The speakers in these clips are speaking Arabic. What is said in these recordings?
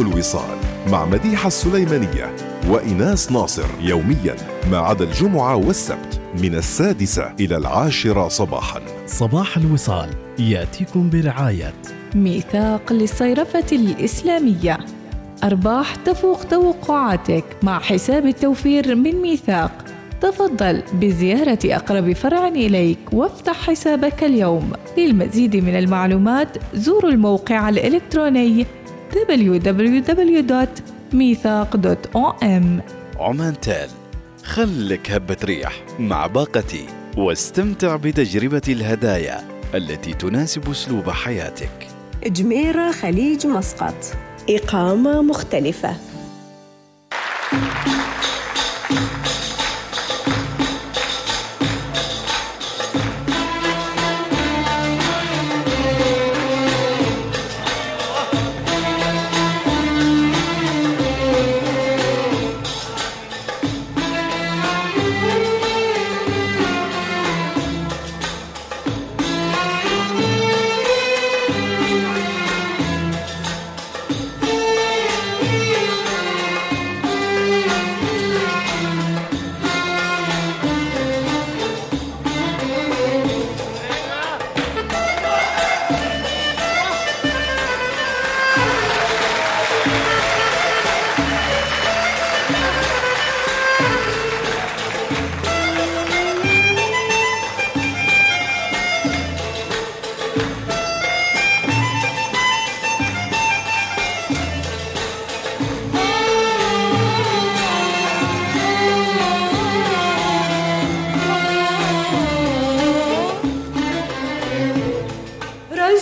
الوصال مع مديحة السليمانية وإناس ناصر يوميا ما عدا الجمعة والسبت من السادسة إلى العاشرة صباحا. صباح الوصال يأتيكم برعاية ميثاق للصيرفة الإسلامية. أرباح تفوق توقعاتك مع حساب التوفير من ميثاق. تفضل بزيارة أقرب فرع إليك وافتح حسابك اليوم. للمزيد من المعلومات زوروا الموقع الإلكتروني www.ميثاق.om عمان تال خلك هبة ريح مع باقتي واستمتع بتجربة الهدايا التي تناسب أسلوب حياتك. جميرة خليج مسقط. إقامة مختلفة.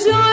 راجعين يا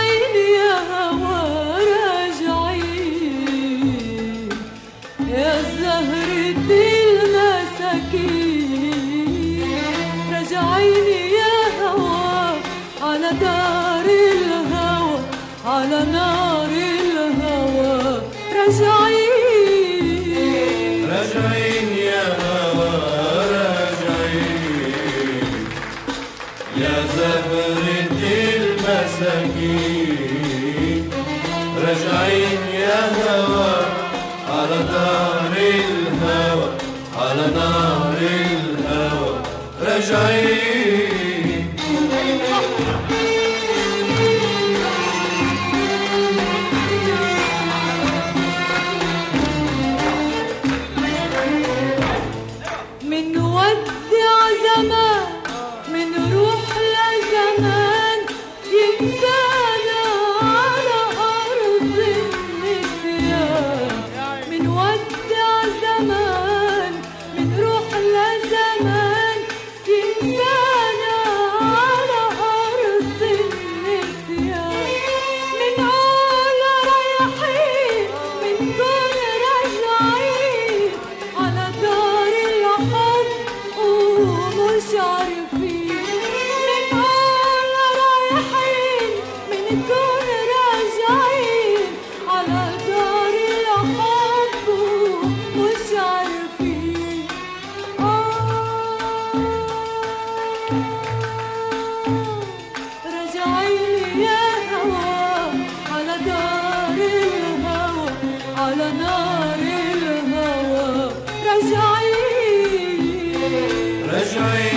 Jai على الهوى. راجعين راجعين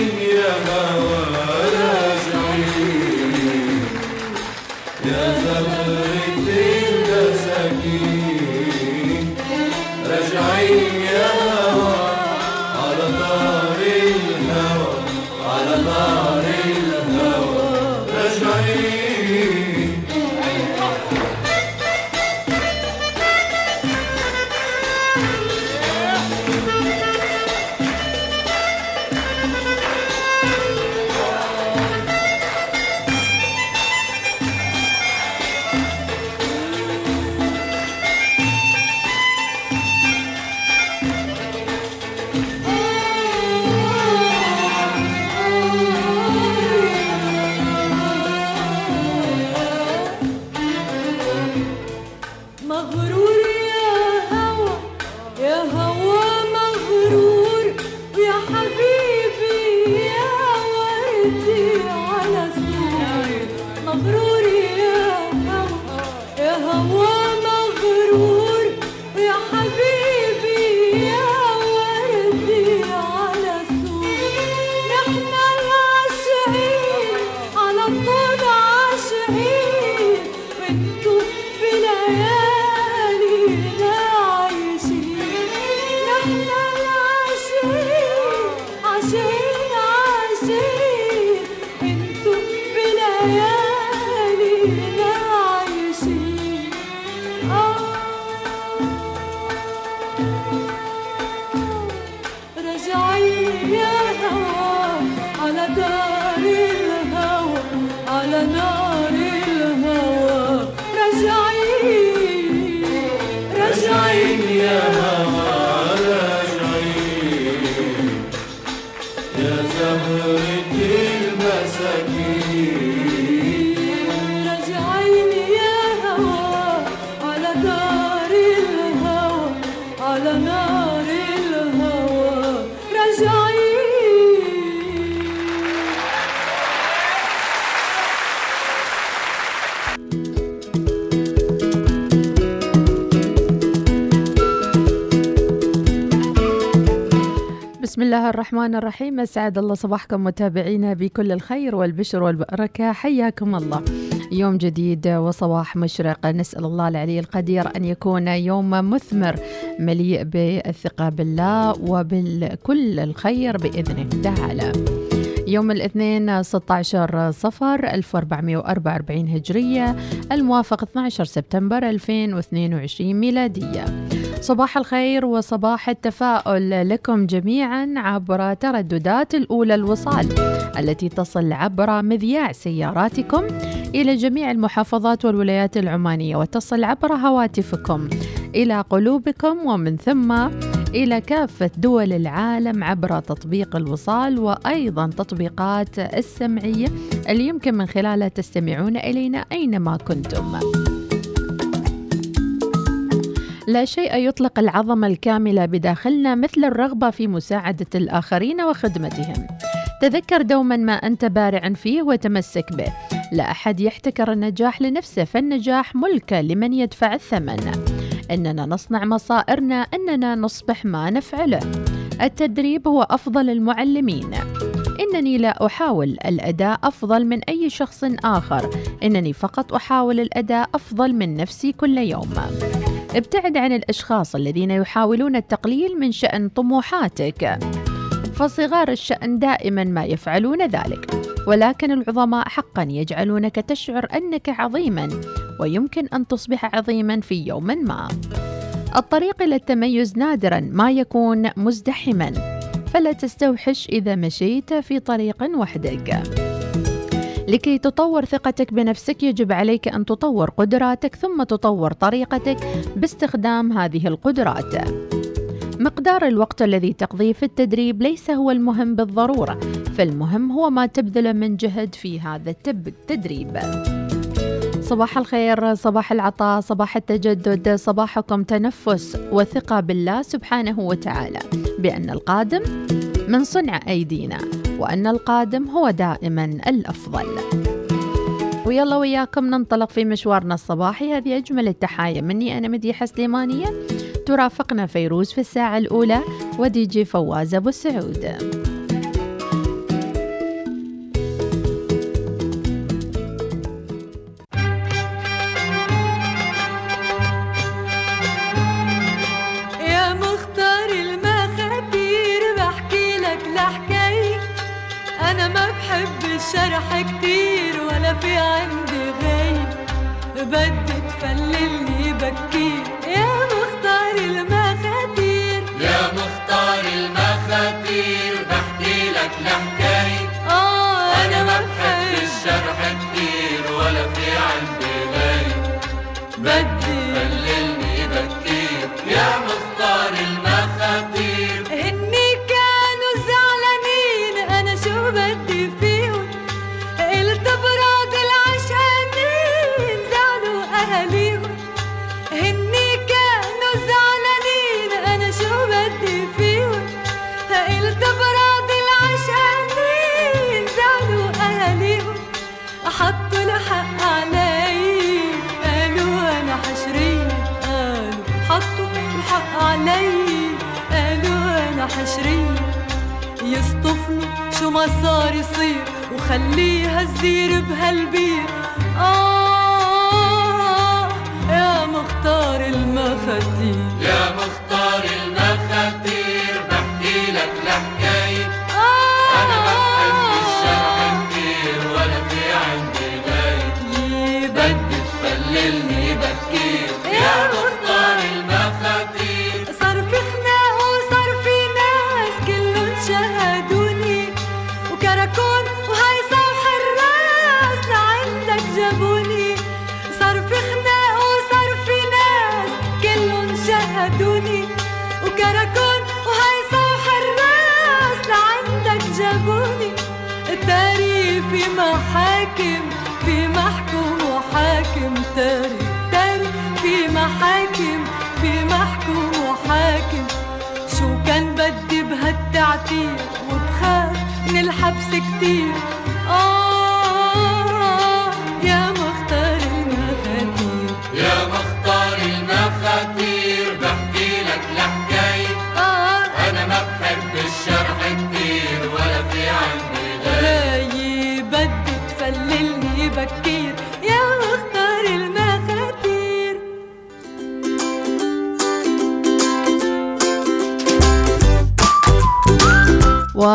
الله الرحمن الرحيم. أسعد الله صباحكم متابعينا بكل الخير والبشر والبركة. حياكم الله. يوم جديد وصباح مشرق. نسأل الله العلي القدير أن يكون يوم مثمر مليء بالثقة بالله وبكل الخير بإذنه تعالى. يوم الاثنين 16 صفر 1444 هجرية الموافق 12 سبتمبر 2022 ميلادية. صباح الخير وصباح التفاؤل لكم جميعا عبر ترددات الأولى الوصال التي تصل عبر مذياع سياراتكم إلى جميع المحافظات والولايات العمانية وتصل عبر هواتفكم إلى قلوبكم ومن ثم إلى كافة دول العالم عبر تطبيق الوصال وأيضا تطبيقات السمعية اللي يمكن من خلالها تستمعون إلينا أينما كنتم. لا شيء يطلق العظمة الكاملة بداخلنا مثل الرغبة في مساعدة الآخرين وخدمتهم. تذكر دوما ما أنت بارع فيه وتمسك به. لا أحد يحتكر النجاح لنفسه فالنجاح ملك لمن يدفع الثمن. إننا نصنع مصائرنا إننا نصبح ما نفعله التدريب هو أفضل المعلمين إنني لا أحاول الأداء أفضل من أي شخص آخر إنني فقط أحاول الأداء أفضل من نفسي كل يوم ابتعد عن الأشخاص الذين يحاولون التقليل من شأن طموحاتك. فصغار الشأن دائما ما يفعلون ذلك ولكن العظماء حقا يجعلونك تشعر أنك عظيما ويمكن أن تصبح عظيما في يوم ما. الطريق إلى التميز نادرا ما يكون مزدحما فلا تستوحش إذا مشيت في طريق وحدك. لكي تطور ثقتك بنفسك يجب عليك أن تطور قدراتك ثم تطور طريقتك باستخدام هذه القدرات. مقدار الوقت الذي تقضيه في التدريب ليس هو المهم بالضرورة فالمهم هو ما تبذله من جهد في هذا التدريب. صباح الخير صباح العطاء صباح التجدد صباحكم تنفس وثقة بالله سبحانه وتعالى. بأن القادم من صنع أيدينا وأن القادم هو دائما الأفضل. ويلا وياكم ننطلق في مشوارنا الصباحي. هذه أجمل التحايا مني أنا مديحة سليمانية. ترافقنا فيروز في الساعة الأولى ودي جي فواز أبو السعود الشرح كتير ولا في عندي غي بدي تفللني بكير. ما صار يصير وخليها تزير بهالبير.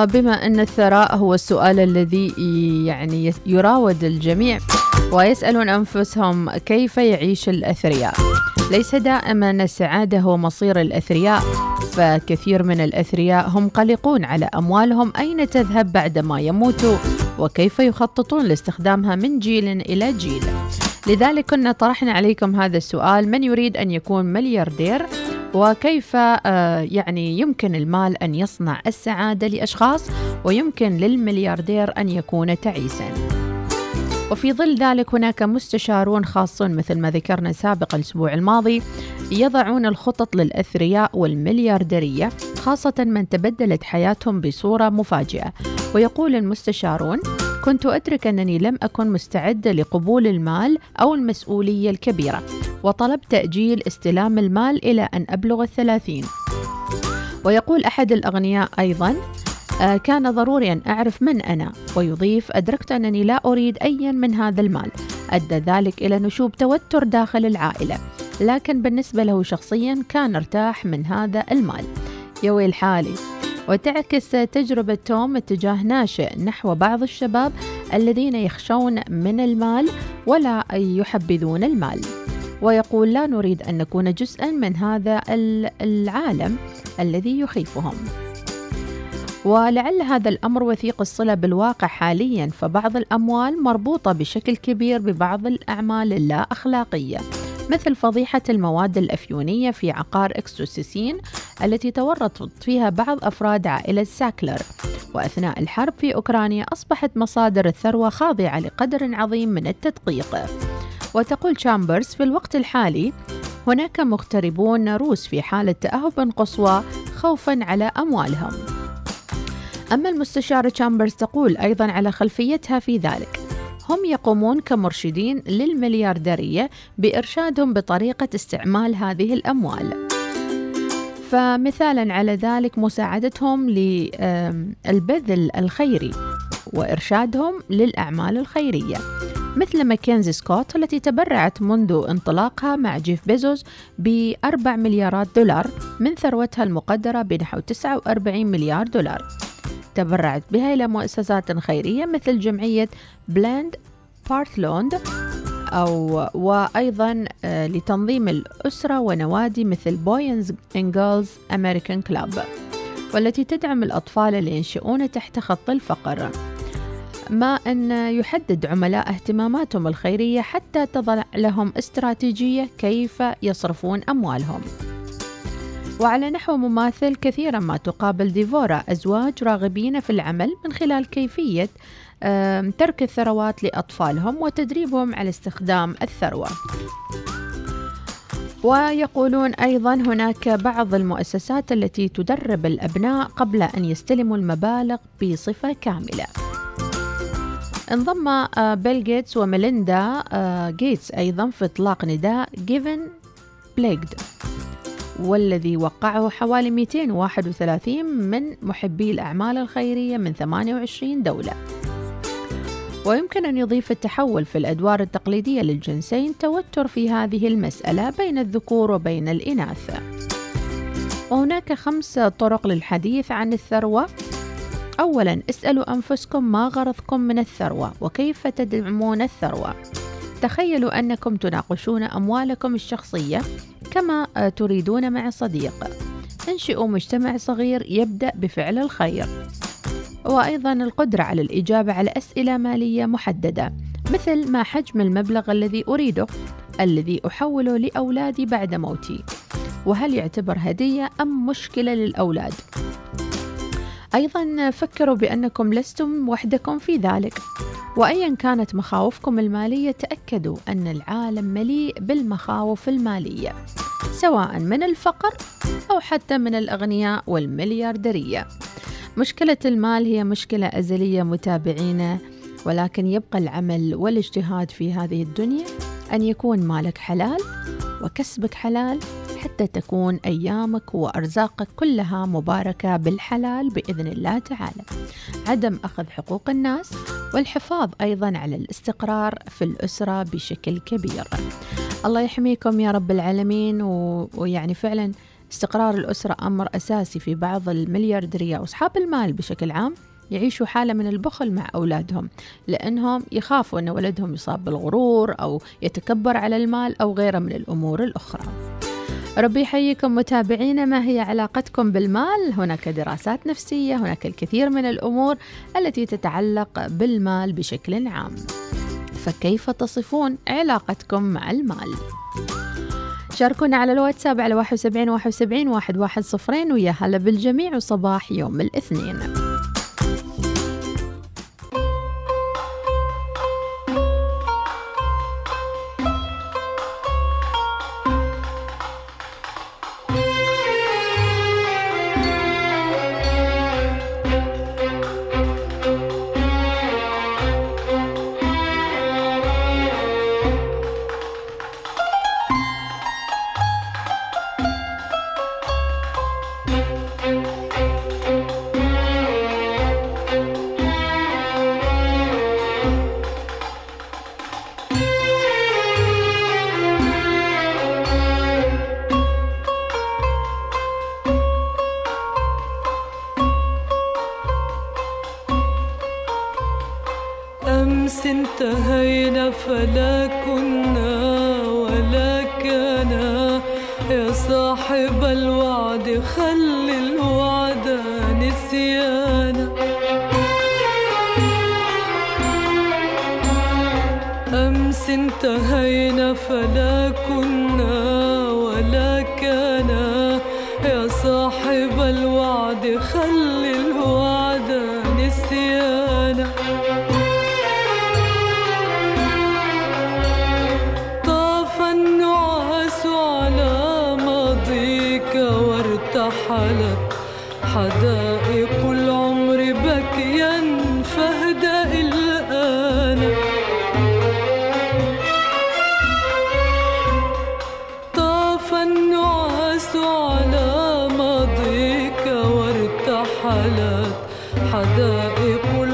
وبما أن الثراء هو السؤال الذي يعني يراود الجميع ويسألون أنفسهم كيف يعيش الأثرياء. ليس دائما السعادة هو مصير الأثرياء فكثير من الأثرياء هم قلقون على أموالهم. أين تذهب بعدما يموتوا؟ وكيف يخططون لاستخدامها من جيل إلى جيل؟ لذلك كنا طرحنا عليكم هذا السؤال من يريد أن يكون ملياردير؟ وكيف آه، يعني يمكن المال أن يصنع السعادة لأشخاص؟ ويمكن للملياردير أن يكون تعيساً؟ وفي ظل ذلك هناك مستشارون خاصون مثل ما ذكرنا سابقا الأسبوع الماضي يضعون الخطط للأثرياء والمليارديرية خاصة من تبدلت حياتهم بصورة مفاجئة. ويقول المستشارون كنت أدرك أنني لم أكن مستعدة لقبول المال أو المسؤولية الكبيرة وطلبت تأجيل استلام المال إلى أن أبلغ الثلاثين. ويقول أحد الأغنياء أيضا آه، كان ضروري أن أعرف من أنا ويضيف أدركت أنني لا أريد أيا من هذا المال. أدى ذلك إلى نشوب توتر داخل العائلة لكن بالنسبة له شخصيا كان ارتاح من هذا المال. يا ويل حالي وتعكس تجربة توم اتجاه ناشئ نحو بعض الشباب الذين يخشون من المال ولا يحبذون المال. ويقول لا نريد أن نكون جزءا من هذا العالم الذي يخيفهم. ولعل هذا الأمر وثيق الصلة بالواقع حاليا فبعض الأموال مربوطة بشكل كبير ببعض الأعمال اللا أخلاقية. مثل فضيحة المواد الأفيونية في عقار إكسوسيسين التي تورطت فيها بعض أفراد عائلة ساكلر. وأثناء الحرب في أوكرانيا أصبحت مصادر الثروة خاضعة لقدر عظيم من التدقيق. وتقول تشامبرز في الوقت الحالي هناك مغتربون روس في حالة تأهب قصوى خوفا على أموالهم. أما المستشارة تشامبرز تقول أيضا على خلفيتها في ذلك. هم يقومون كمرشدين للمليارديرية بإرشادهم بطريقة استعمال هذه الأموال. فمثالا على ذلك مساعدتهم للبذل الخيري وإرشادهم للأعمال الخيرية مثل ماكنزي سكوت التي تبرعت منذ انطلاقها مع جيف بيزوس ب 4 مليارات دولار من ثروتها المقدرة بنحو 49 مليار دولار. تبرعت بها إلى مؤسسات خيرية مثل جمعية Planned Parenthood أو وأيضا آه، لتنظيم الأسرة ونوادي مثل Boys and Girls American Club والتي تدعم الأطفال اللي ينشئون تحت خط الفقر. ما أن يحدد عملاء اهتماماتهم الخيرية حتى تضع لهم استراتيجية كيف يصرفون أموالهم. وعلى نحو مماثل كثيرا ما تقابل ديفورا أزواج راغبين في العمل من خلال كيفية ترك الثروات لأطفالهم وتدريبهم على استخدام الثروة. ويقولون أيضا هناك بعض المؤسسات التي تدرب الأبناء قبل أن يستلموا المبالغ بصفة كاملة. انضم آه، بيل جيتس وميليندا آه، جيتس أيضا في إطلاق نداء Giving Pledge. والذي وقعه حوالي 231 من محبي الأعمال الخيرية من 28 دولة. ويمكن أن يضيف التحول في الأدوار التقليدية للجنسين توتر في هذه المسألة بين الذكور وبين الإناث. وهناك خمس طرق للحديث عن الثروة. أولا اسألوا أنفسكم ما غرضكم من الثروة وكيف تدعمون الثروة؟ تخيلوا أنكم تناقشون أموالكم الشخصية كما تريدون مع صديق. انشئوا مجتمع صغير يبدأ بفعل الخير. وأيضا القدرة على الإجابة على أسئلة مالية محددة مثل ما حجم المبلغ الذي أريده الذي أحوله لأولادي بعد موتي؟ وهل يعتبر هدية أم مشكلة للأولاد؟ أيضا فكروا بأنكم لستم وحدكم في ذلك. وأيا كانت مخاوفكم المالية تأكدوا أن العالم مليء بالمخاوف المالية سواء من الفقر أو حتى من الأغنياء والمليارديرية. مشكلة المال هي مشكلة أزلية متابعينا ولكن يبقى العمل والاجتهاد في هذه الدنيا أن يكون مالك حلال وكسبك حلال حتى تكون أيامك وأرزاقك كلها مباركة بالحلال بإذن الله تعالى. عدم أخذ حقوق الناس والحفاظ أيضا على الاستقرار في الأسرة بشكل كبير. الله يحميكم يا رب العالمين و... ويعني فعلا استقرار الأسرة أمر أساسي في بعض المليارديرية وأصحاب المال بشكل عام يعيشوا حالة من البخل مع أولادهم لأنهم يخافوا أن ولدهم يصاب بالغرور أو يتكبر على المال أو غيره من الأمور الأخرى. ربي يحييكم متابعينا ما هي علاقتكم بالمال؟ هناك دراسات نفسية هناك الكثير من الأمور التي تتعلق بالمال بشكل عام. فكيف تصفون علاقتكم مع المال؟ شاركونا على الواتساب على 71 71 110 ويا هلا بالجميع وصباح يوم الاثنين. وارتحلت حدائق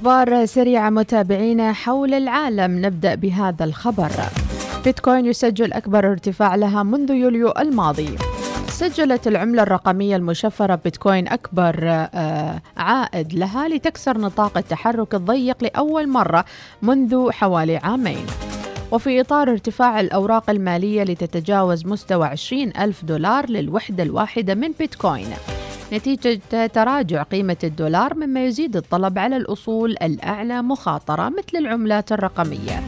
والى أخبار سريعة متابعينا حول العالم. نبدأ بهذا الخبر. بيتكوين يسجل أكبر ارتفاع لها منذ يوليو الماضي. سجلت العملة الرقمية المشفرة بيتكوين أكبر آه، عائد لها لتكسر نطاق التحرك الضيق لأول مرة منذ حوالي عامين. وفي إطار ارتفاع الأوراق المالية لتتجاوز مستوى 20 ألف دولار للوحدة الواحدة من بيتكوين. نتيجة تراجع قيمة الدولار مما يزيد الطلب على الأصول الأعلى مخاطرة مثل العملات الرقمية.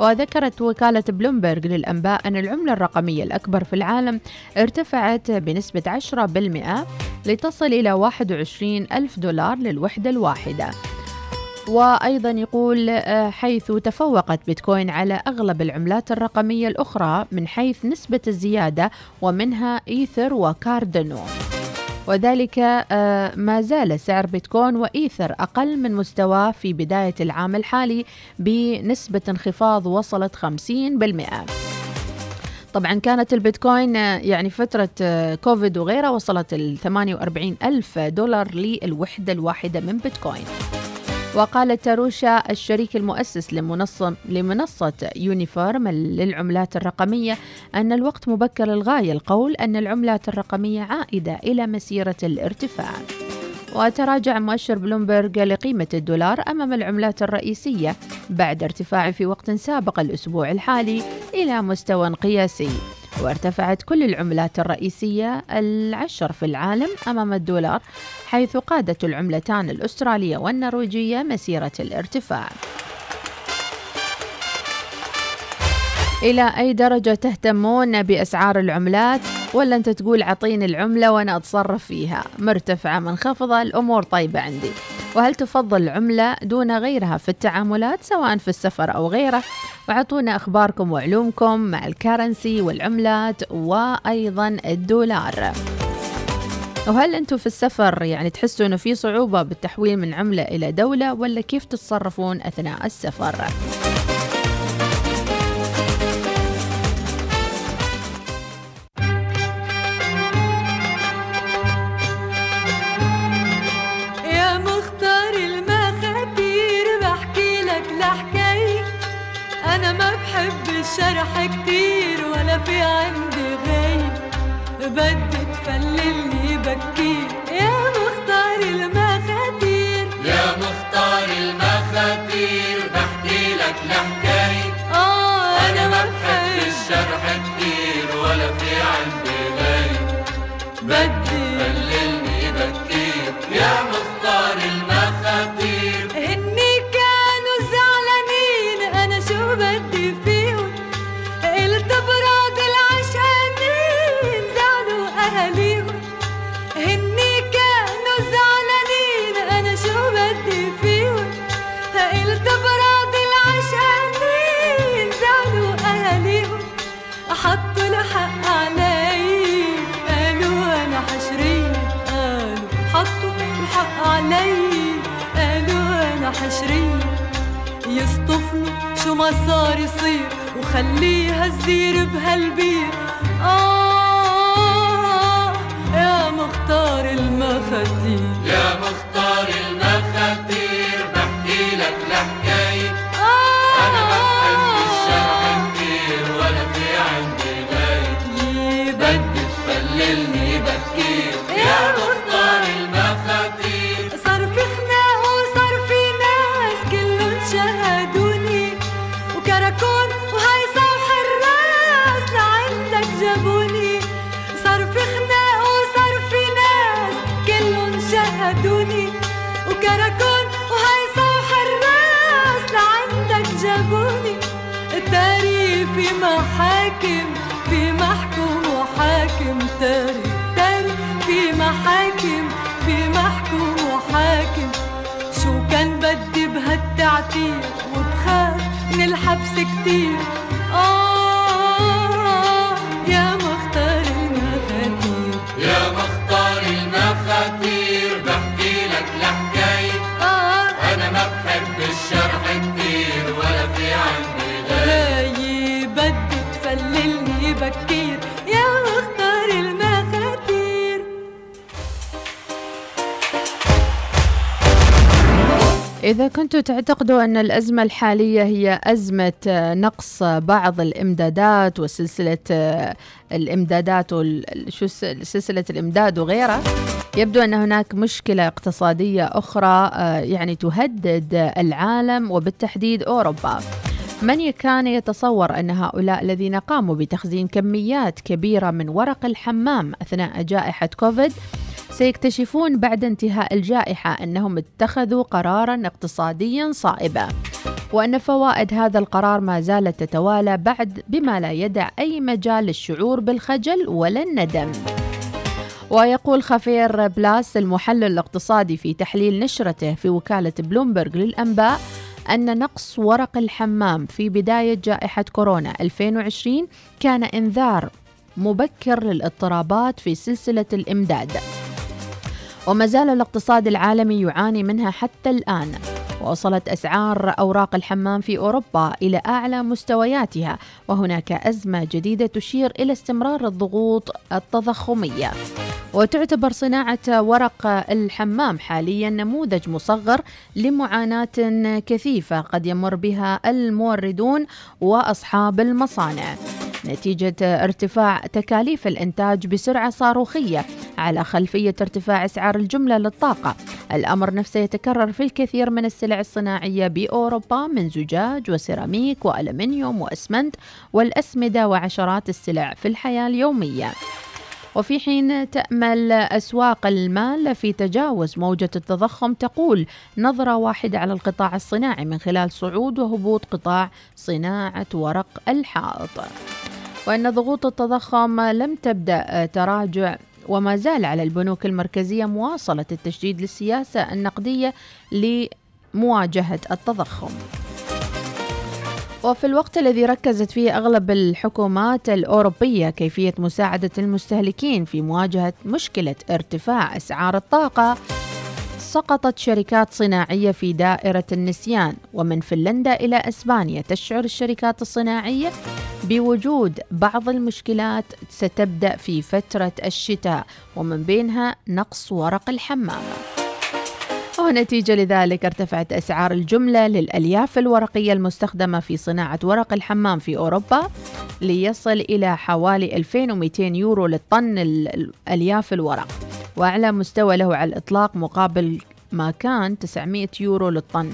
وذكرت وكالة بلومبرج للأنباء أن العملة الرقمية الأكبر في العالم ارتفعت بنسبة 10% لتصل إلى 21 ألف دولار للوحدة الواحدة. وأيضا يقول آه، حيث تفوقت بيتكوين على أغلب العملات الرقمية الأخرى من حيث نسبة الزيادة ومنها إيثر وكاردانو وذلك آه، ما زال سعر بيتكوين وإيثر أقل من مستواه في بداية العام الحالي بنسبة انخفاض وصلت 50% طبعا كانت البيتكوين آه، يعني فترة آه، كوفيد وغيرها وصلت ال 48 ألف دولار للوحدة الواحدة من بيتكوين. وقالت تاروشا الشريك المؤسس لمنصة, لمنصة يونيفورم للعملات الرقمية أن الوقت مبكر للغاية. القول أن العملات الرقمية عائدة إلى مسيرة الارتفاع. وتراجع مؤشر بلومبرج لقيمة الدولار أمام العملات الرئيسية بعد ارتفاعه في وقت سابق الأسبوع الحالي إلى مستوى قياسي. وارتفعت كل العملات الرئيسية العشر في العالم أمام الدولار حيث قادت العملتان الأسترالية والنرويجية مسيرة الارتفاع. إلى أي درجة تهتمون بأسعار العملات؟ ولا أنت تقول عطيني العملة وأنا أتصرف فيها؟ مرتفعة منخفضة الأمور طيبة عندي. وهل تفضل العملة دون غيرها في التعاملات سواء في السفر أو غيره؟ وعطونا أخباركم وعلومكم مع الكرنسي والعملات وأيضا الدولار. وهل أنتم في السفر يعني تحسوا أنه في صعوبة بالتحويل من عملة إلى دولة ولا كيف تتصرفون أثناء السفر؟ يصير وخليها تزير بهالبير. آه يا مختار المخاتير بهالتعتير وبخاف من الحبس كتير. إذا كنتم تعتقدوا أن الأزمة الحالية هي أزمة آه، نقص بعض الإمدادات وسلسلة آه، الإمدادات سلسلة الإمداد وغيرها يبدو أن هناك مشكلة اقتصادية أخرى آه، يعني تهدد العالم وبالتحديد أوروبا. من كان يتصور أن هؤلاء الذين قاموا بتخزين كميات كبيرة من ورق الحمام أثناء جائحة كوفيد سيكتشفون بعد انتهاء الجائحة أنهم اتخذوا قرارا اقتصاديا صائبا. وأن فوائد هذا القرار ما زالت تتوالى بعد بما لا يدع أي مجال للشعور بالخجل ولا الندم. ويقول خافيير بلاس المحلل الاقتصادي في تحليل نشرته في وكالة بلومبرج للأنباء أن نقص ورق الحمام في بداية جائحة كورونا 2020 كان إنذار مبكر للاضطرابات في سلسلة الإمداد. وما زال الاقتصاد العالمي يعاني منها حتى الآن. وصلت أسعار أوراق الحمام في أوروبا إلى أعلى مستوياتها وهناك أزمة جديدة تشير إلى استمرار الضغوط التضخمية. وتعتبر صناعة ورق الحمام حاليا نموذج مصغر لمعاناة كثيفة قد يمر بها الموردون وأصحاب المصانع. نتيجة ارتفاع تكاليف الإنتاج بسرعة صاروخية على خلفية ارتفاع أسعار الجملة للطاقة. الأمر نفسه يتكرر في الكثير من السلع الصناعية بأوروبا من زجاج وسيراميك وألمنيوم وأسمنت والأسمدة وعشرات السلع في الحياة اليومية. وفي حين تأمل أسواق المال في تجاوز موجة التضخم تقول نظرة واحدة على القطاع الصناعي من خلال صعود وهبوط قطاع صناعة ورق الحائط. وأن ضغوط التضخم لم تبدأ تراجع وما زال على البنوك المركزية مواصلة التشديد للسياسة النقدية لمواجهة التضخم. وفي الوقت الذي ركزت فيه أغلب الحكومات الأوروبية كيفية مساعدة المستهلكين في مواجهة مشكلة ارتفاع أسعار الطاقة سقطت شركات صناعية في دائرة النسيان ومن فنلندا إلى أسبانيا تشعر الشركات الصناعية بوجود بعض المشكلات ستبدأ في فترة الشتاء ومن بينها نقص ورق الحمام. ونتيجة لذلك ارتفعت أسعار الجملة للألياف الورقية المستخدمة في صناعة ورق الحمام في أوروبا ليصل إلى حوالي 2200 يورو للطن ال- الألياف الورق. وأعلى مستوى له على الإطلاق مقابل ما كان 900 يورو للطن.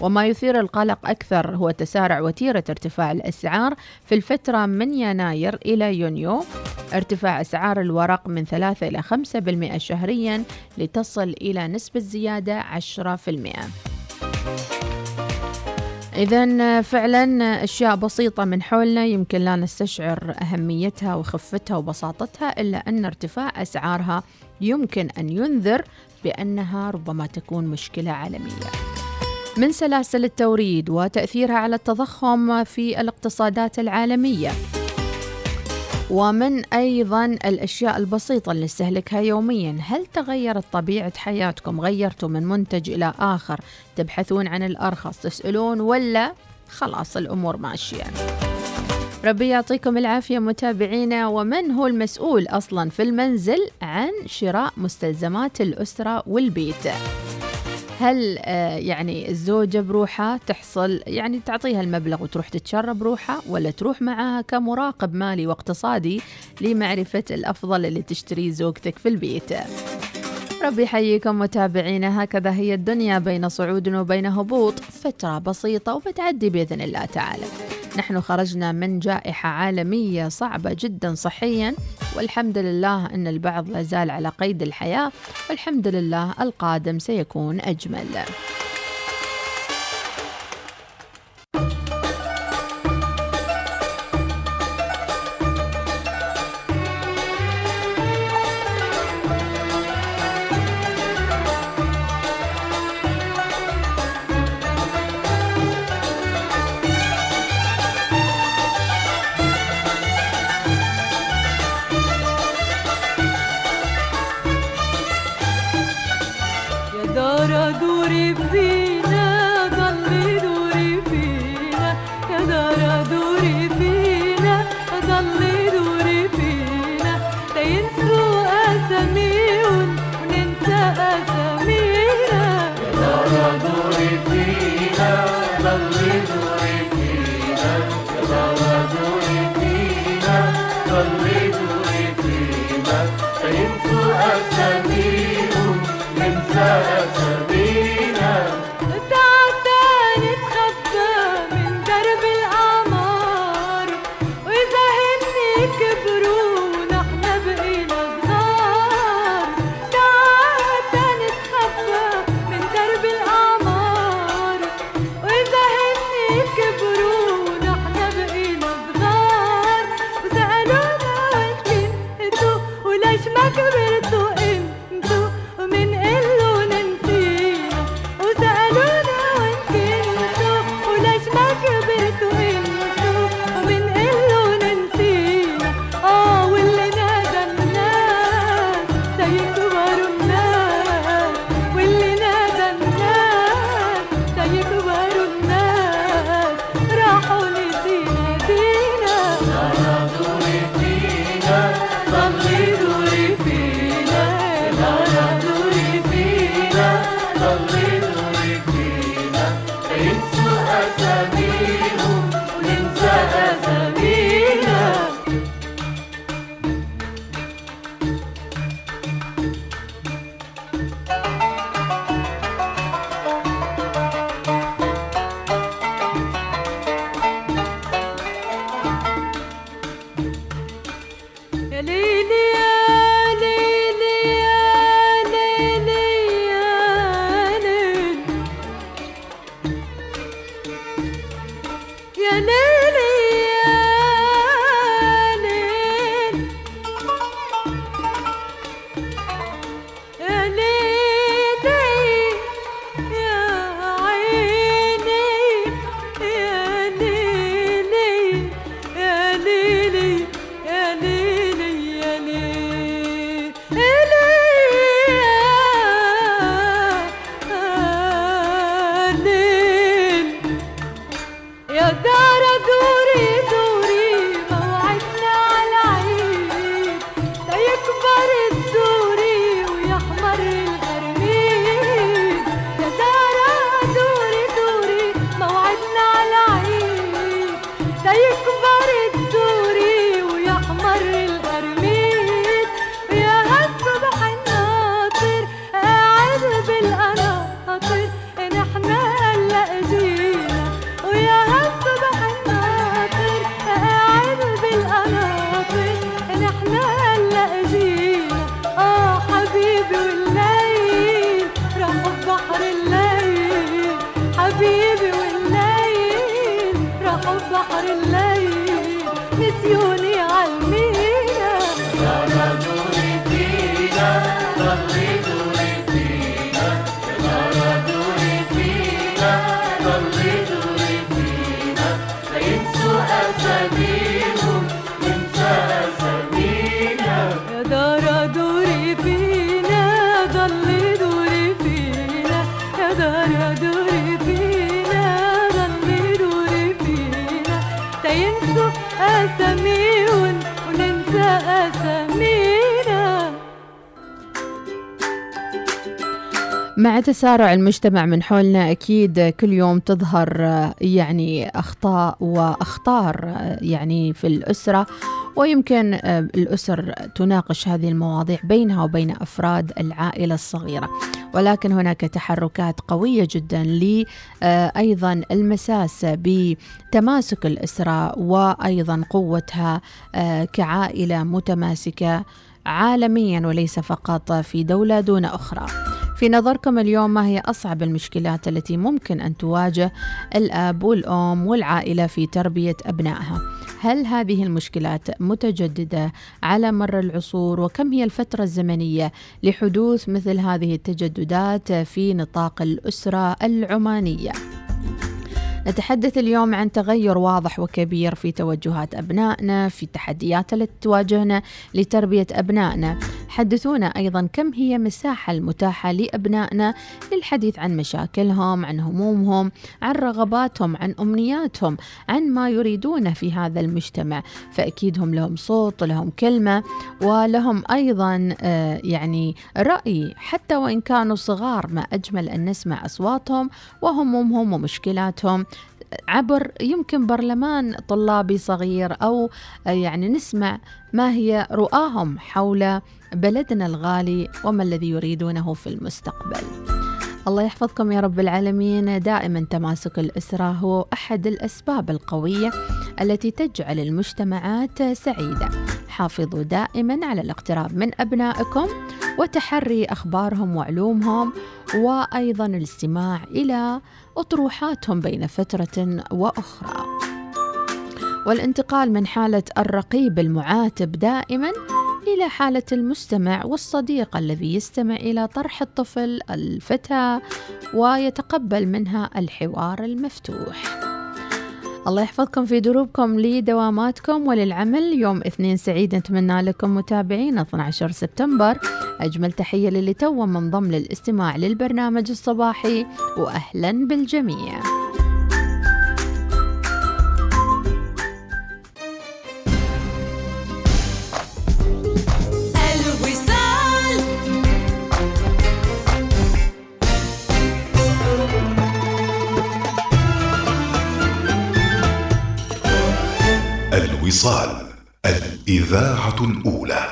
وما يثير القلق أكثر هو تسارع وتيرة ارتفاع الأسعار في الفترة من يناير إلى يونيو. ارتفاع أسعار الورق من 3 إلى 5% شهريا لتصل إلى نسبة زيادة 10% إذا فعلا أشياء بسيطة من حولنا يمكن لا نستشعر أهميتها وخفتها وبساطتها إلا أن ارتفاع أسعارها يمكن أن ينذر بأنها ربما تكون مشكلة عالمية. من سلاسل التوريد وتأثيرها على التضخم في الاقتصادات العالمية. ومن أيضا الأشياء البسيطة اللي نستهلكها يوميا. هل تغيرت طبيعة حياتكم؟ غيرتوا من منتج إلى آخر؟ تبحثون عن الأرخص تسألون ولا؟ خلاص الأمور ماشية. ربي يعطيكم العافية متابعينا. ومن هو المسؤول أصلا في المنزل؟ عن شراء مستلزمات الأسرة والبيت. هل آه، يعني الزوجة بروحها تحصل يعني تعطيها المبلغ وتروح تتشرى بروحها ولا تروح معاها كمراقب مالي واقتصادي لمعرفة الأفضل اللي تشتريه زوجتك في البيت؟ ربي يحييكم متابعينا. هكذا هي الدنيا بين صعود وبين هبوط. فترة بسيطة وبتعدي بإذن الله تعالى. نحن خرجنا من جائحة عالمية صعبة جدا صحيا. والحمد لله أن البعض لا زال على قيد الحياة. والحمد لله القادم سيكون أجمل. أقدر ادور بيه يا ليلي. مع تسارع المجتمع من حولنا أكيد كل يوم تظهر يعني أخطاء وأخطار يعني في الأسرة ويمكن آه، الأسر تناقش هذه المواضيع بينها وبين أفراد العائلة الصغيرة. ولكن هناك تحركات قوية جدا ل آه، المساس بتماسك الأسرة وأيضا قوتها آه، كعائلة متماسكة عالميا وليس فقط في دولة دون أخرى في نظركم اليوم ما هي أصعب المشكلات التي ممكن أن تواجه الأب والأم والعائلة في تربية أبنائها؟ هل هذه المشكلات متجددة على مر العصور وكم هي الفترة الزمنية لحدوث مثل هذه التجددات في نطاق الأسرة العمانية؟ نتحدث اليوم عن تغير واضح وكبير في توجهات أبنائنا في التحديات التي تواجهنا لتربية أبنائنا. حدثونا أيضا كم هي مساحة المتاحة لأبنائنا للحديث عن مشاكلهم عن همومهم عن رغباتهم عن أمنياتهم عن ما يريدونه في هذا المجتمع. فأكيد هم لهم صوت لهم كلمة ولهم أيضا آه، يعني رأي حتى وإن كانوا صغار ما أجمل أن نسمع أصواتهم وهمومهم ومشكلاتهم. عبر يمكن برلمان طلابي صغير أو يعني نسمع ما هي رؤاهم حول بلدنا الغالي وما الذي يريدونه في المستقبل. الله يحفظكم يا رب العالمين. دائما تماسك الأسرة هو أحد الأسباب القوية التي تجعل المجتمعات سعيدة. حافظوا دائما على الاقتراب من أبنائكم وتحري أخبارهم وعلومهم وأيضا الاستماع إلى أطروحاتهم بين فترة وأخرى. والانتقال من حالة الرقيب المعاتب دائما إلى حالة المستمع والصديق الذي يستمع إلى طرح الطفل الفتى ويتقبل منها الحوار المفتوح. الله يحفظكم في دروبكم لدواماتكم وللعمل. يوم اثنين سعيد نتمنى لكم متابعين 12 سبتمبر. أجمل تحية للي تو منضم للاستماع للبرنامج الصباحي وأهلا بالجميع. الوصال الإذاعة الأولى.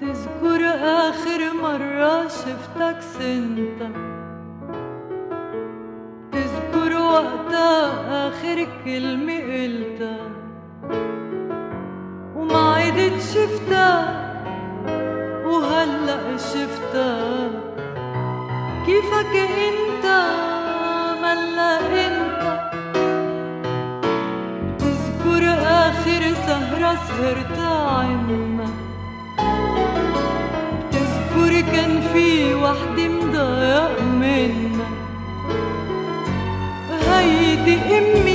تذكر آخر مرة شفتك سنتا. تذكر وقتها آخر كلمة شفتها وهلأ شفتها. كيفك انت؟ ملا انت؟ تذكر آخر سهرة سهرتها عنا. تذكر كان في وحدة مضايق منا. هيدي أمي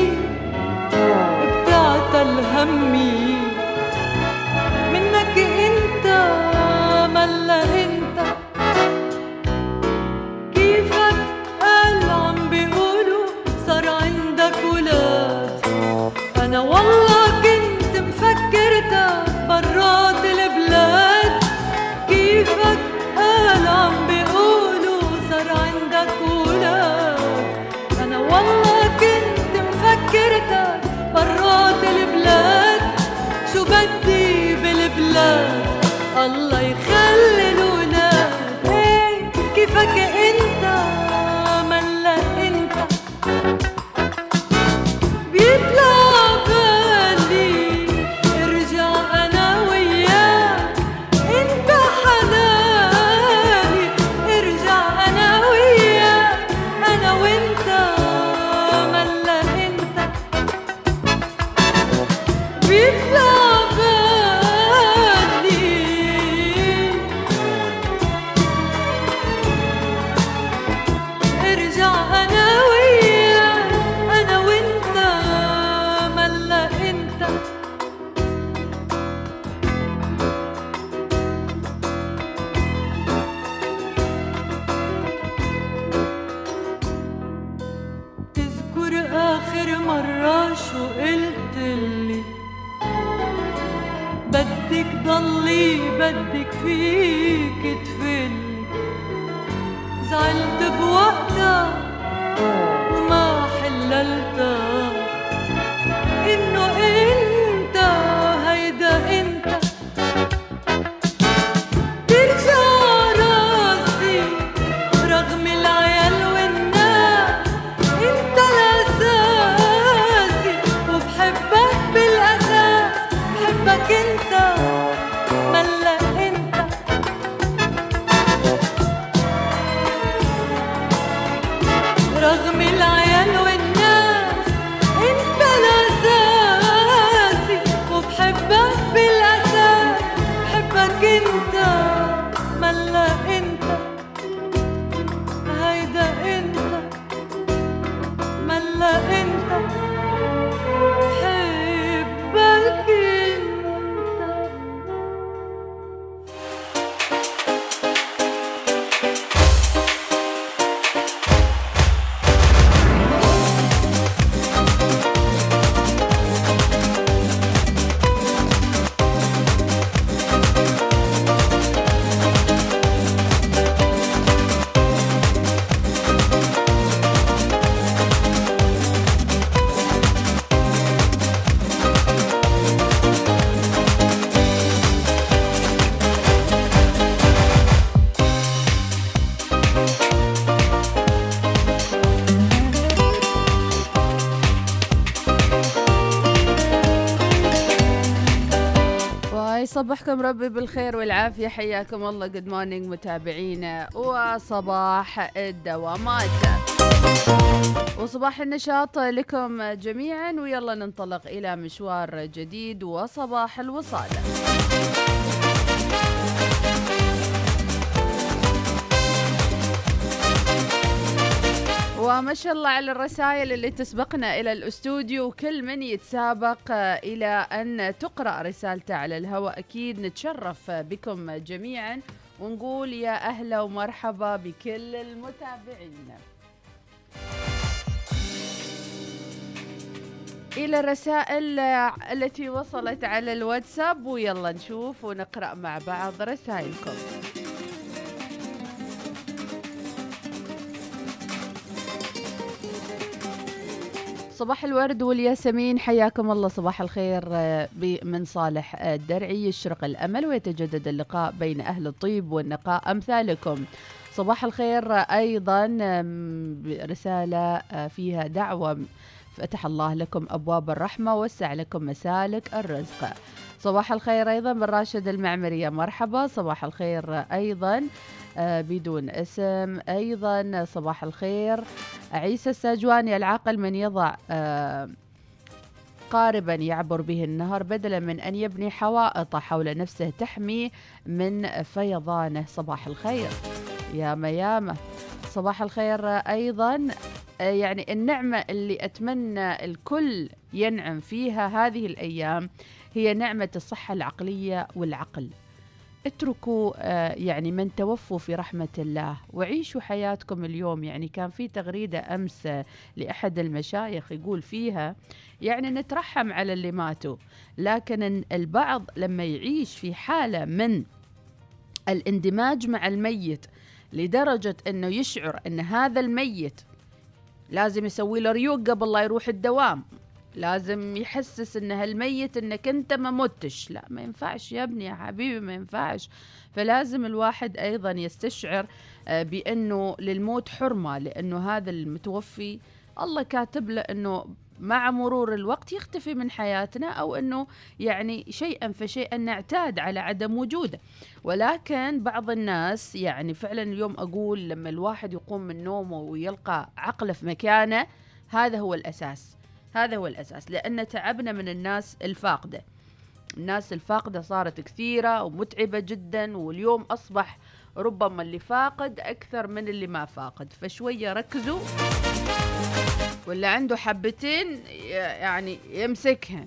ربي بالخير والعافية. حياكم الله. good morning متابعينا. وصباح الدوامات. وصباح النشاط لكم جميعا. ويلا ننطلق إلى مشوار جديد. وصباح الوصال. وما شاء الله على الرسائل اللي تسبقنا إلى الأستوديو. وكل من يتسابق إلى أن تقرأ رسالته على الهواء. أكيد نتشرف بكم جميعا. ونقول يا أهلا ومرحبا بكل المتابعين. إلى الرسائل التي وصلت على الواتساب. ويلا نشوف ونقرأ مع بعض رسائلكم. صباح الورد والياسمين حياكم الله. صباح الخير آه، من صالح آه، الدرعي يشرق الأمل ويتجدد اللقاء بين أهل الطيب والنقاء أمثالكم. صباح الخير آه، أيضا رسالة فيها دعوة. فتح الله لكم أبواب الرحمة وسع لكم مسالك الرزق. صباح الخير أيضا من راشد المعمرية. مرحبا صباح الخير أيضا آه، بدون اسم أيضا. صباح الخير عيسى الساجواني العاقل من يضع آه، قاربا يعبر به النهر بدلا من أن يبني حوائط حول نفسه تحمي من فيضانه. صباح الخير يا ميامة. صباح الخير أيضا. آه، يعني النعمة اللي أتمنى الكل ينعم فيها هذه الأيام هي نعمة الصحة العقلية والعقل. اتركوا آه، يعني من توفوا في رحمة الله. وعيشوا حياتكم اليوم. يعني كان في تغريدة أمس آه، لأحد المشايخ يقول فيها يعني نترحم على اللي ماتوا. لكن ال- البعض لما يعيش في حالة من الاندماج مع الميت لدرجة أنه يشعر أن هذا الميت لازم يسوي له ريوق قبل لا يروح الدوام. لازم يحسس إن هالميت إنك أنت ما متش. لا ما ينفعش يا ابني يا حبيبي ما ينفعش. فلازم الواحد أيضا يستشعر آه، بأنه للموت حرمة لأنه هذا المتوفي الله كاتب له إنه مع مرور الوقت يختفي من حياتنا أو إنه يعني شيئا فشيئا نعتاد على عدم وجوده. ولكن بعض الناس يعني فعلا اليوم أقول لما الواحد يقوم من نومه ويلقى عقله في مكانه هذا هو الأساس. هذا هو الأساس لأن تعبنا من الناس الفاقدة. الناس الفاقدة صارت كثيرة ومتعبة جدا واليوم أصبح ربما اللي فاقد أكثر من اللي ما فاقد. فشوية ركزوا. واللي عنده حبتين يعني يمسكهن.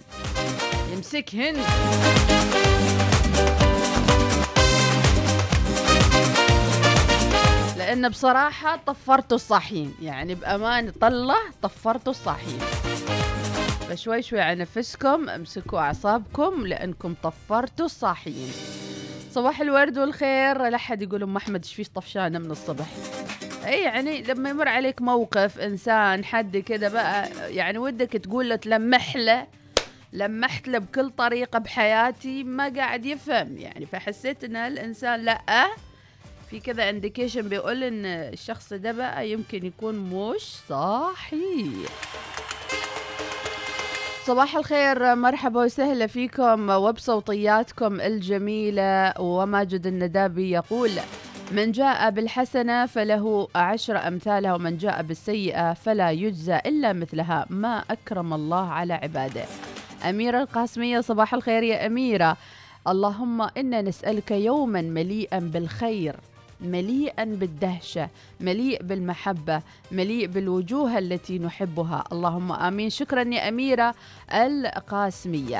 يمسكهن. لأن بصراحة طفرتوا الصاحيين يعني بأمان طلة طفرتوا الصاحيين فشوي شوي على نفسكم امسكوا أعصابكم لأنكم طفرتوا الصاحيين صباح الورد والخير. لا أحد يقول أم أحمد إيش فيش طفشانة من الصبح. إي يعني لما يمر عليك موقف إنسان حد كذا بقى يعني ودك تقول له تلمح له لمحت له بكل طريقة بحياتي ما قاعد يفهم. يعني فحسيت إن الإنسان لأ في كذا انديكيشن بيقول إن الشخص ده بقى يمكن يكون مش صاحي. صباح الخير مرحبا وسهلا فيكم وبصوتياتكم الجميلة وماجد الندابي يقول من جاء بالحسنة فله عشر أمثالها ومن جاء بالسيئة فلا يجزى إلا مثلها. ما أكرم الله على عباده. أميرة القاسمية صباح الخير يا أميرة. اللهم إنا نسألك يوما مليئا بالخير. مليئا بالدهشة مليء بالمحبة مليء بالوجوه التي نحبها. اللهم آمين. شكرا يا أميرة القاسمية.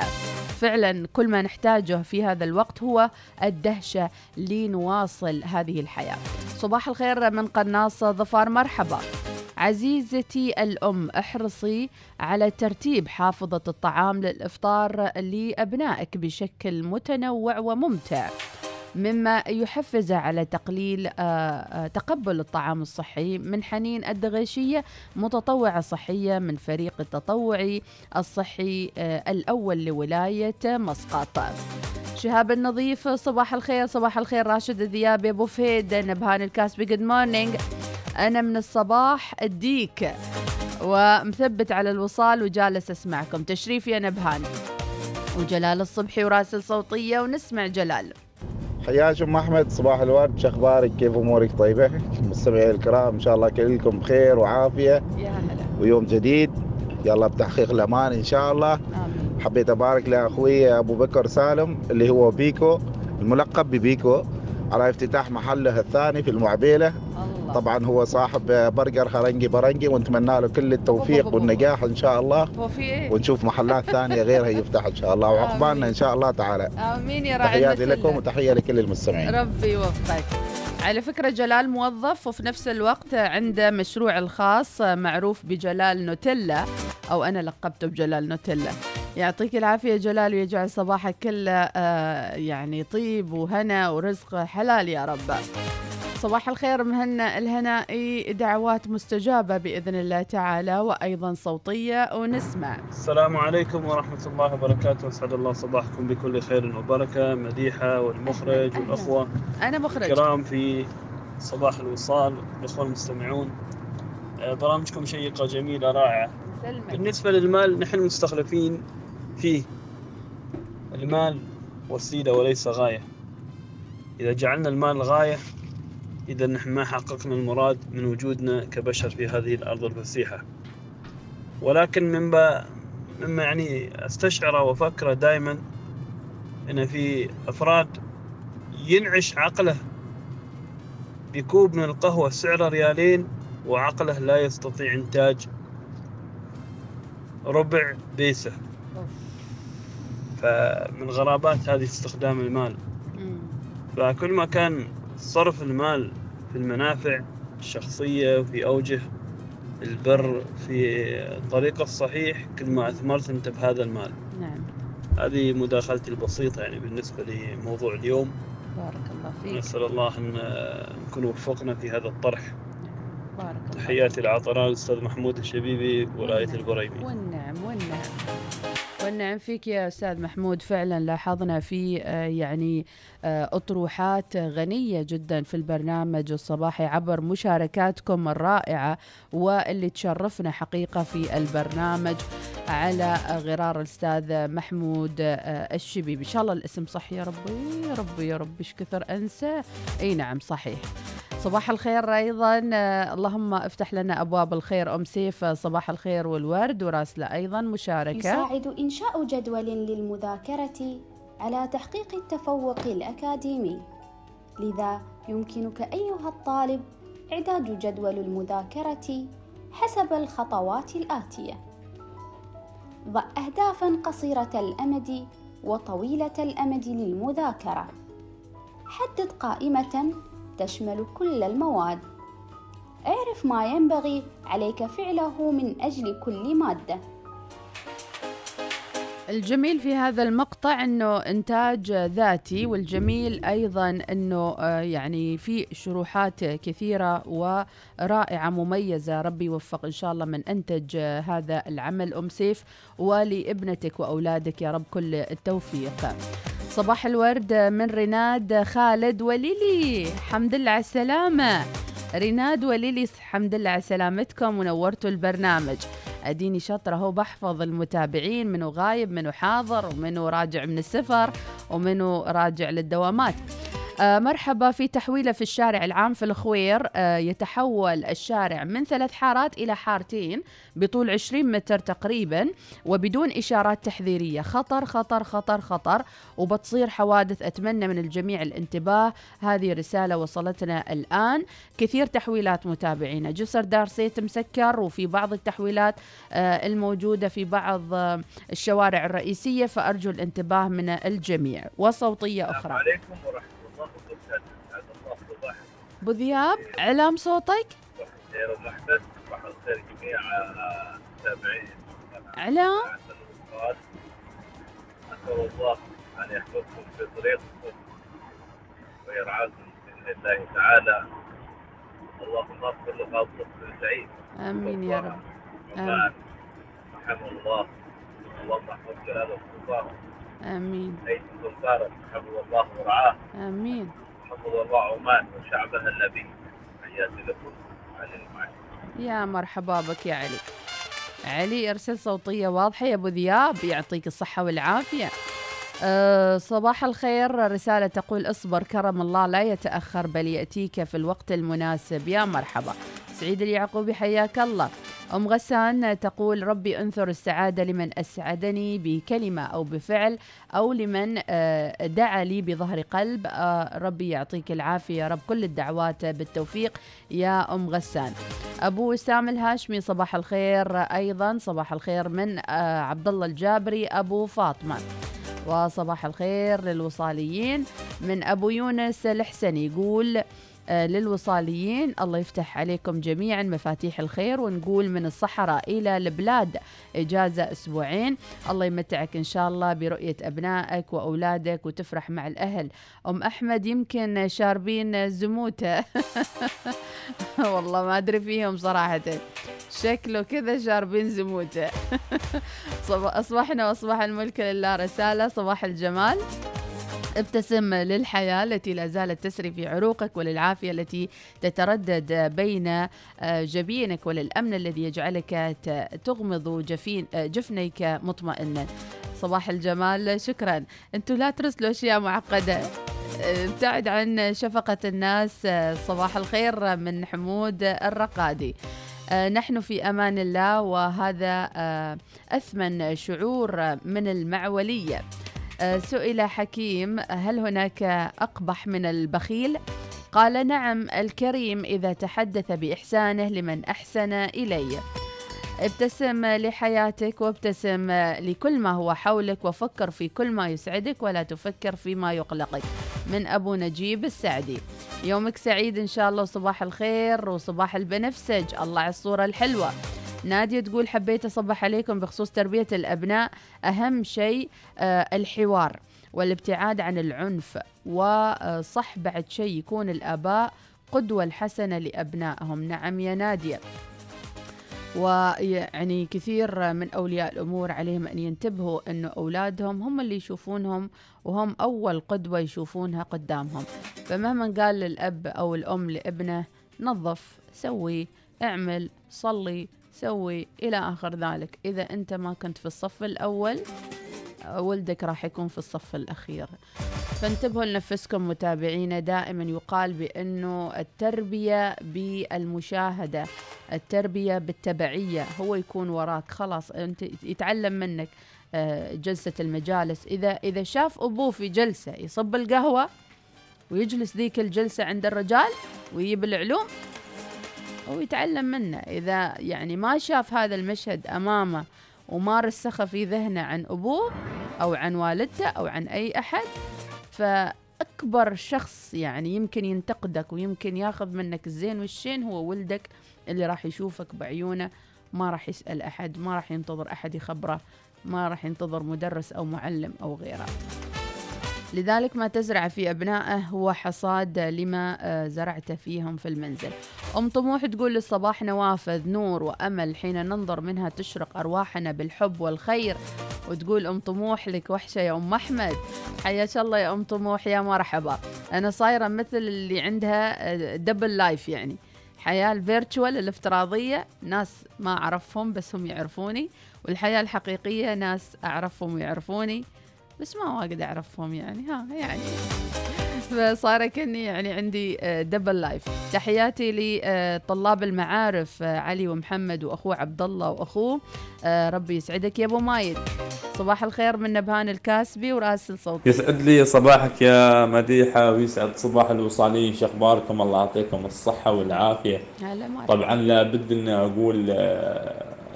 فعلا كل ما نحتاجه في هذا الوقت هو الدهشة لنواصل هذه الحياة. صباح الخير من قناص ظفار مرحبا. عزيزتي الأم احرصي على ترتيب حافظة الطعام للإفطار لأبنائك بشكل متنوع وممتع. مما يحفز على تقليل آه، آه، تقبل الطعام الصحي من حنين الدغيشية متطوعة صحية من فريق التطوعي الصحي آه، الأول لولاية مسقط. شهاب النظيف صباح الخير صباح الخير راشد الذيابي أبو فهيد نبهان الكاسبي good morning أنا من الصباح الديك ومثبت على الوصال وجالس أسمعكم. تشريف يا نبهان وجلال الصبحي وراسل صوتية ونسمع جلال. حياكم أحمد صباح الورد. شو أخبارك؟ كيف أمورك؟ طيبة؟ مستمعي الكرام إن شاء الله كلكم بخير وعافية. يا هلا. ويوم جديد. يلا بتحقيق الأماني إن شاء الله. آمين. حبيت أبارك لأخوي أبو بكر سالم اللي هو بيكو الملقب ببيكو. على افتتاح محله الثاني في المعبيلة. الله. طبعا هو صاحب برجر خرنجي برنجي ونتمنى له كل التوفيق والنجاح إن شاء الله. إيه؟ ونشوف محلات ثانية غيرها يفتح إن شاء الله. وعقبالنا إن شاء الله تعالى. آمين يا راعي تحياتي. لكم وتحية لكل المستمعين. ربي يوفقك. على فكرة جلال موظف وفي نفس الوقت عنده مشروع الخاص معروف بجلال نوتيلا أو أنا لقبته بجلال نوتيلا. يعطيك العافية جلال ويجعل صباحك كله آه، يعني طيب وهنا ورزق حلال يا رب. صباح الخير مهنا الهنائي دعوات مستجابة بإذن الله تعالى وأيضا صوتية ونسمع. السلام عليكم ورحمة الله وبركاته. أسعد الله صباحكم بكل خير وبركة مديحة والمخرج والأخوة أنا مخرج. الكرام في صباح الوصال. الأخوة المستمعون آه، برامجكم شيقة جميلة رائعة. بالنسبة للمال نحن مستخلفين فيه المال وسيلة وليس غاية. إذا جعلنا المال غاية إذا نحن ما حققنا المراد من وجودنا كبشر في هذه الأرض الفسيحة. ولكن مما مما يعني استشعره وافكره دائما إن في أفراد ينعش عقله بكوب من القهوة سعره ريالين وعقله لا يستطيع إنتاج ربع بيسة. فمن غرابات هذه استخدام المال. فكل ما كان صرف المال في المنافع الشخصية وفي أوجه البر في الطريق الصحيح كل ما أثمرت أنت بهذا المال. نعم. هذه مداخلتي البسيطة يعني بالنسبة لموضوع اليوم. بارك الله فيك. نسأل الله أن نكون وفقنا في هذا الطرح. بارك الله تحياتي العطران الأستاذ محمود الشبيبي ولاية البريمي. والنعم. والنعم. والنعم فيك يا أستاذ محمود. فعلا لاحظنا في آه، يعني آه، أطروحات غنية جدا في البرنامج الصباحي عبر مشاركاتكم الرائعة واللي تشرفنا حقيقة في البرنامج على غرار الأستاذ محمود آه، الشبيبي إن شاء الله الاسم صح يا ربي. يا ربي يا ربي إيش كثر أنسى. إي نعم صحيح. صباح الخير أيضا. آه، اللهم افتح لنا أبواب الخير أم سيف آه، صباح الخير والورد وراسله أيضا مشاركة. يساعد إنشاء جدول للمذاكرة على تحقيق التفوق الأكاديمي. لذا يمكنك أيها الطالب إعداد جدول المذاكرة حسب الخطوات الآتية. ضع أهدافا قصيرة الأمد وطويلة الأمد للمذاكرة. حدد قائمة تشمل كل المواد. اعرف ما ينبغي عليك فعله من أجل كل مادة. الجميل في هذا المقطع إنه إنتاج ذاتي والجميل أيضا إنه آه، يعني في شروحات كثيرة ورائعة مميزة. ربي يوفق إن شاء الله من انتج هذا العمل. أم سيف ولابنتك وأولادك يا رب كل التوفيق. صباح الورد من ريناد خالد وليلي. حمد لله على السلامة. ريناد وليلي حمد لله على سلامتكم ونورتوا البرنامج. أديني شطرة هو بحفظ المتابعين منو غايب منو حاضر ومنو راجع من السفر ومنو راجع للدوامات. آه مرحبا في تحويله في الشارع العام في الخوير. آه يتحول الشارع من ثلاث حارات إلى حارتين بطول 20 متر تقريبا وبدون إشارات تحذيرية. خطر خطر خطر خطر وبتصير حوادث. أتمنى من الجميع الانتباه. هذه رسالة وصلتنا الآن. كثير تحويلات متابعينا. جسر دار سيت مسكر وفي بعض التحويلات آه الموجودة في بعض آه الشوارع الرئيسية فأرجو الانتباه من الجميع. وصوتية أخرى. عليكم ورحمة الله وبركاته سعد الله أبو ذياب علام صوتك. خير ومحمد صباح الخير جميع المتابعين علام أسأل الله أن يحفظكم في طريقكم ويرعاكم بإذن الله تعالى. اللهم اغفر لخاصة سعيد آمين يا رب. عمان رحمه الله. اللهم احفظ جلال السلطان آمين. أيدي سلطانه حفظ الله ورعاه. آمين. الله عمان وشعبها النبي. حياتي لكم علي المعين. يا مرحبا بك يا علي. علي ارسل صوتية واضحة. يا أبو ذياب يعطيك الصحة والعافية. أه صباح الخير. رسالة تقول اصبر كرم الله لا يتأخر بل يأتيك في الوقت المناسب. يا مرحبا. سعيد اليعقوبي حياك الله. أم غسان تقول ربي أنثر السعادة لمن أسعدني بكلمة أو بفعل أو لمن آه، دعا لي بظهر قلب. آه، ربي يعطيك العافية يا رب. كل الدعوات بالتوفيق يا أم غسان. أبو وسام الهاشمي صباح الخير. أيضا صباح الخير من آه، عبد الله الجابري أبو فاطمة. وصباح الخير للوصاليين. من أبو يونس الحسني يقول للوصاليين. الله يفتح عليكم جميعا مفاتيح الخير ونقول من الصحراء إلى البلاد إجازة أسبوعين. الله يمتعك إن شاء الله برؤية أبنائك وأولادك وتفرح مع الأهل. أم أحمد يمكن شاربين زموتة. والله ما أدري فيهم صراحة. شكله كذا شاربين زموتة. أصبحنا وأصبح الملك لله رسالة. صباح الجمال. ابتسم للحياة التي لا زالت تسري في عروقك وللعافية التي تتردد بين آه، جبينك وللأمن الذي يجعلك تغمض جفين آه، جفنيك مطمئنا. صباح الجمال شكرا. أنتم لا ترسلوا أشياء معقدة. ابتعد عن شفقة الناس. صباح الخير من حمود الرقادي. نحن في أمان الله وهذا أثمن شعور من المعولية. آه، سئل حكيم هل هناك أقبح من البخيل؟ قال نعم الكريم إذا تحدث بإحسانه لمن أحسن إليه. ابتسم لحياتك وابتسم لكل ما هو حولك وفكر في كل ما يسعدك ولا تفكر فيما يقلقك. من أبو نجيب السعدي. يومك سعيد إن شاء الله وصباح الخير وصباح البنفسج. الله على الصورة الحلوة. نادية تقول حبيت أصبح عليكم بخصوص تربية الأبناء أهم شيء آه، الحوار والابتعاد عن العنف وصح بعد شيء يكون الآباء قدوة الحسنة لأبنائهم. نعم يا نادية. ويعني كثير من أولياء الأمور عليهم أن ينتبهوا أنه أولادهم هم اللي يشوفونهم وهم أول قدوة يشوفونها قدامهم. فمهما قال الأب أو الأم لابنه نظف سوي اعمل صلي سوي إلى آخر ذلك. إذا أنت ما كنت في الصف الأول ولدك راح يكون في الصف الأخير. فانتبهوا لنفسكم متابعينا دائما يقال بأنه التربية بالمشاهدة التربية بالتبعية هو يكون وراك. خلاص أنت يتعلم منك آه، جلسة المجالس. إذا إذا شاف أبوه في جلسة يصب القهوة ويجلس ذيك الجلسة عند الرجال ويجيب العلوم ويتعلم منه. إذا يعني ما شاف هذا المشهد أمامه وما رسخ في ذهنه عن أبوه أو عن والدته أو عن أي أحد فأكبر شخص يعني يمكن ينتقدك ويمكن ياخذ منك الزين والشين هو ولدك اللي راح يشوفك بعيونه. ما راح يسأل أحد ما راح ينتظر أحد يخبره ما راح ينتظر مدرس أو معلم أو غيره. لذلك ما تزرع في أبنائه هو حصاد لما آه، زرعت فيهم في المنزل. أم طموح تقول للصباح نوافذ نور وأمل حين ننظر منها تشرق أرواحنا بالحب والخير. وتقول أم طموح لك وحشة يا أم أحمد. حياك الله يا أم طموح يا مرحبا. أنا صايرة مثل اللي عندها double آه، life يعني. حياة ال virtual الافتراضية. ناس ما أعرفهم بس هم يعرفوني. والحياة الحقيقية ناس أعرفهم ويعرفوني بس ما واجد أعرفهم يعني ها يعني. فصار كني يعني عندي double آه، life تحياتي لطلاب المعارف آه، علي ومحمد وأخوه عبد الله وأخوه. آه، ربي يسعدك يا أبو مايد. صباح الخير من نبهان الكاسبي وراسل صوت يسعد لي صباحك يا مديحة ويسعد صباح الوصاليين شو اخباركم الله يعطيكم الصحة والعافية. هلا طبعا لابد إني أقول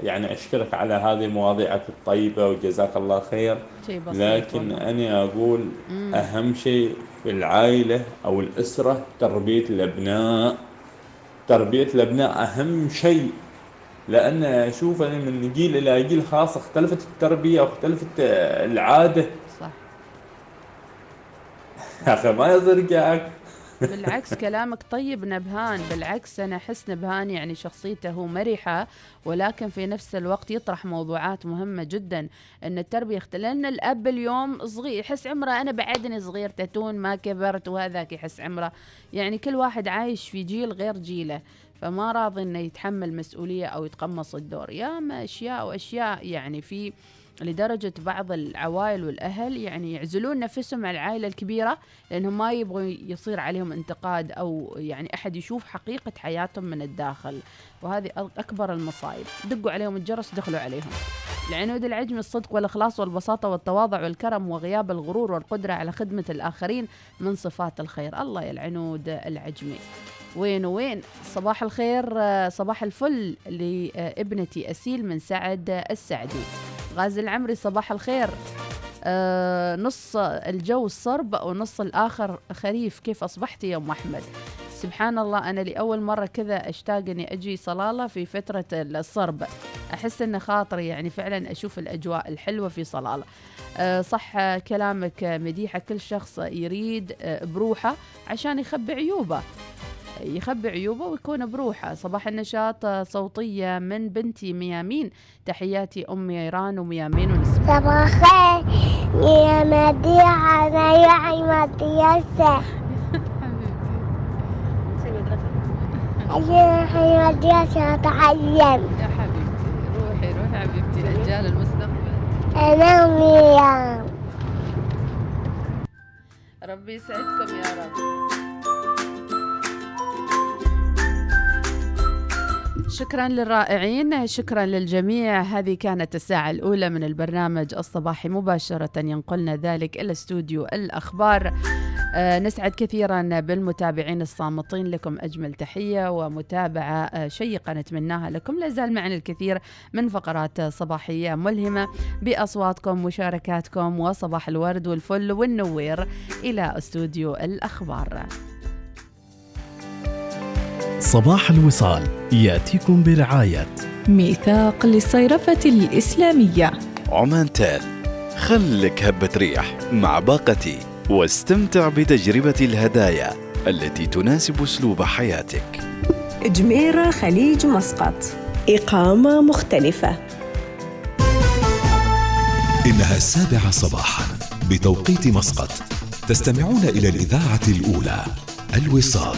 يعني أشكرك على هذه مواضيعك الطيبة وجزاك الله خير. لكن أنا أقول مم. أهم شيء في العائلة أو الأسرة تربية الأبناء. تربية الأبناء أهم شيء. لأن أشوف أنا من جيل إلى جيل خاص اختلفت التربية واختلفت العادة. صح. أخي ما يضرقك. بالعكس كلامك طيب نبهان بالعكس أنا أحس نبهان يعني شخصيته مرحة ولكن في نفس الوقت يطرح موضوعات مهمة جدا. أن التربية اختلف لأن الأب اليوم صغير يحس عمره أنا بعدني صغير تتون ما كبرت وهذاك يحس عمره. يعني كل واحد عايش في جيل غير جيله فما راضي إنه يتحمل مسؤولية أو يتقمص الدور. يا ما أشياء وأشياء يعني في لدرجة بعض العوائل والأهل يعني يعزلون نفسهم عن العائلة الكبيرة لأنهم ما يبغوا يصير عليهم انتقاد أو يعني أحد يشوف حقيقة حياتهم من الداخل. وهذه أكبر المصايب. دقوا عليهم الجرس دخلوا عليهم. العنود العجمي الصدق والإخلاص والبساطة والتواضع والكرم وغياب الغرور والقدرة على خدمة الآخرين من صفات الخير. الله يا العنود العجمي. وين وين؟ صباح الخير صباح الفل لابنتي أسيل من سعد السعدي. غازي العمري صباح الخير. آه نص الجو الصرب ونص الآخر خريف. كيف أصبحتي يا أم أحمد؟ سبحان الله أنا لأول مرة كذا أشتاق أني أجي صلالة في فترة الصرب. أحس أن خاطري يعني فعلا أشوف الأجواء الحلوة في صلالة. أه صح كلامك مديحة كل شخص يريد أه بروحه عشان يخبي عيوبه. يخبي عيوبه ويكون بروحه. صباح النشاط صوتية من بنتي ميامين. تحياتي أمي إيران وميامين ونسمة صباح الخير يا مديحة أنا يا مديحة أتعلم يا حبيبتي روحي روحي حبيبتي أجيال المستقبل. أنا وميام. ربي يسعدكم يا رب. شكرا للرائعين شكرا للجميع. هذه كانت الساعة الأولى من البرنامج الصباحي. مباشرة ينقلنا ذلك إلى استوديو الأخبار. آه نسعد كثيرا بالمتابعين الصامتين لكم أجمل تحية ومتابعة آه شيقة نتمناها لكم. لا زال معنا الكثير من فقرات صباحية ملهمة بأصواتكم مشاركاتكم وصباح الورد والفل والنوير إلى استوديو الأخبار. صباح الوصال يأتيكم برعاية. ميثاق للصيرفة الإسلامية. عمان تال خلك هبة ريح مع باقتي واستمتع بتجربة الهدايا التي تناسب أسلوب حياتك. جميرة خليج مسقط. إقامة مختلفة. إنها السابعة صباحا بتوقيت مسقط. تستمعون إلى الإذاعة الأولى الوصال.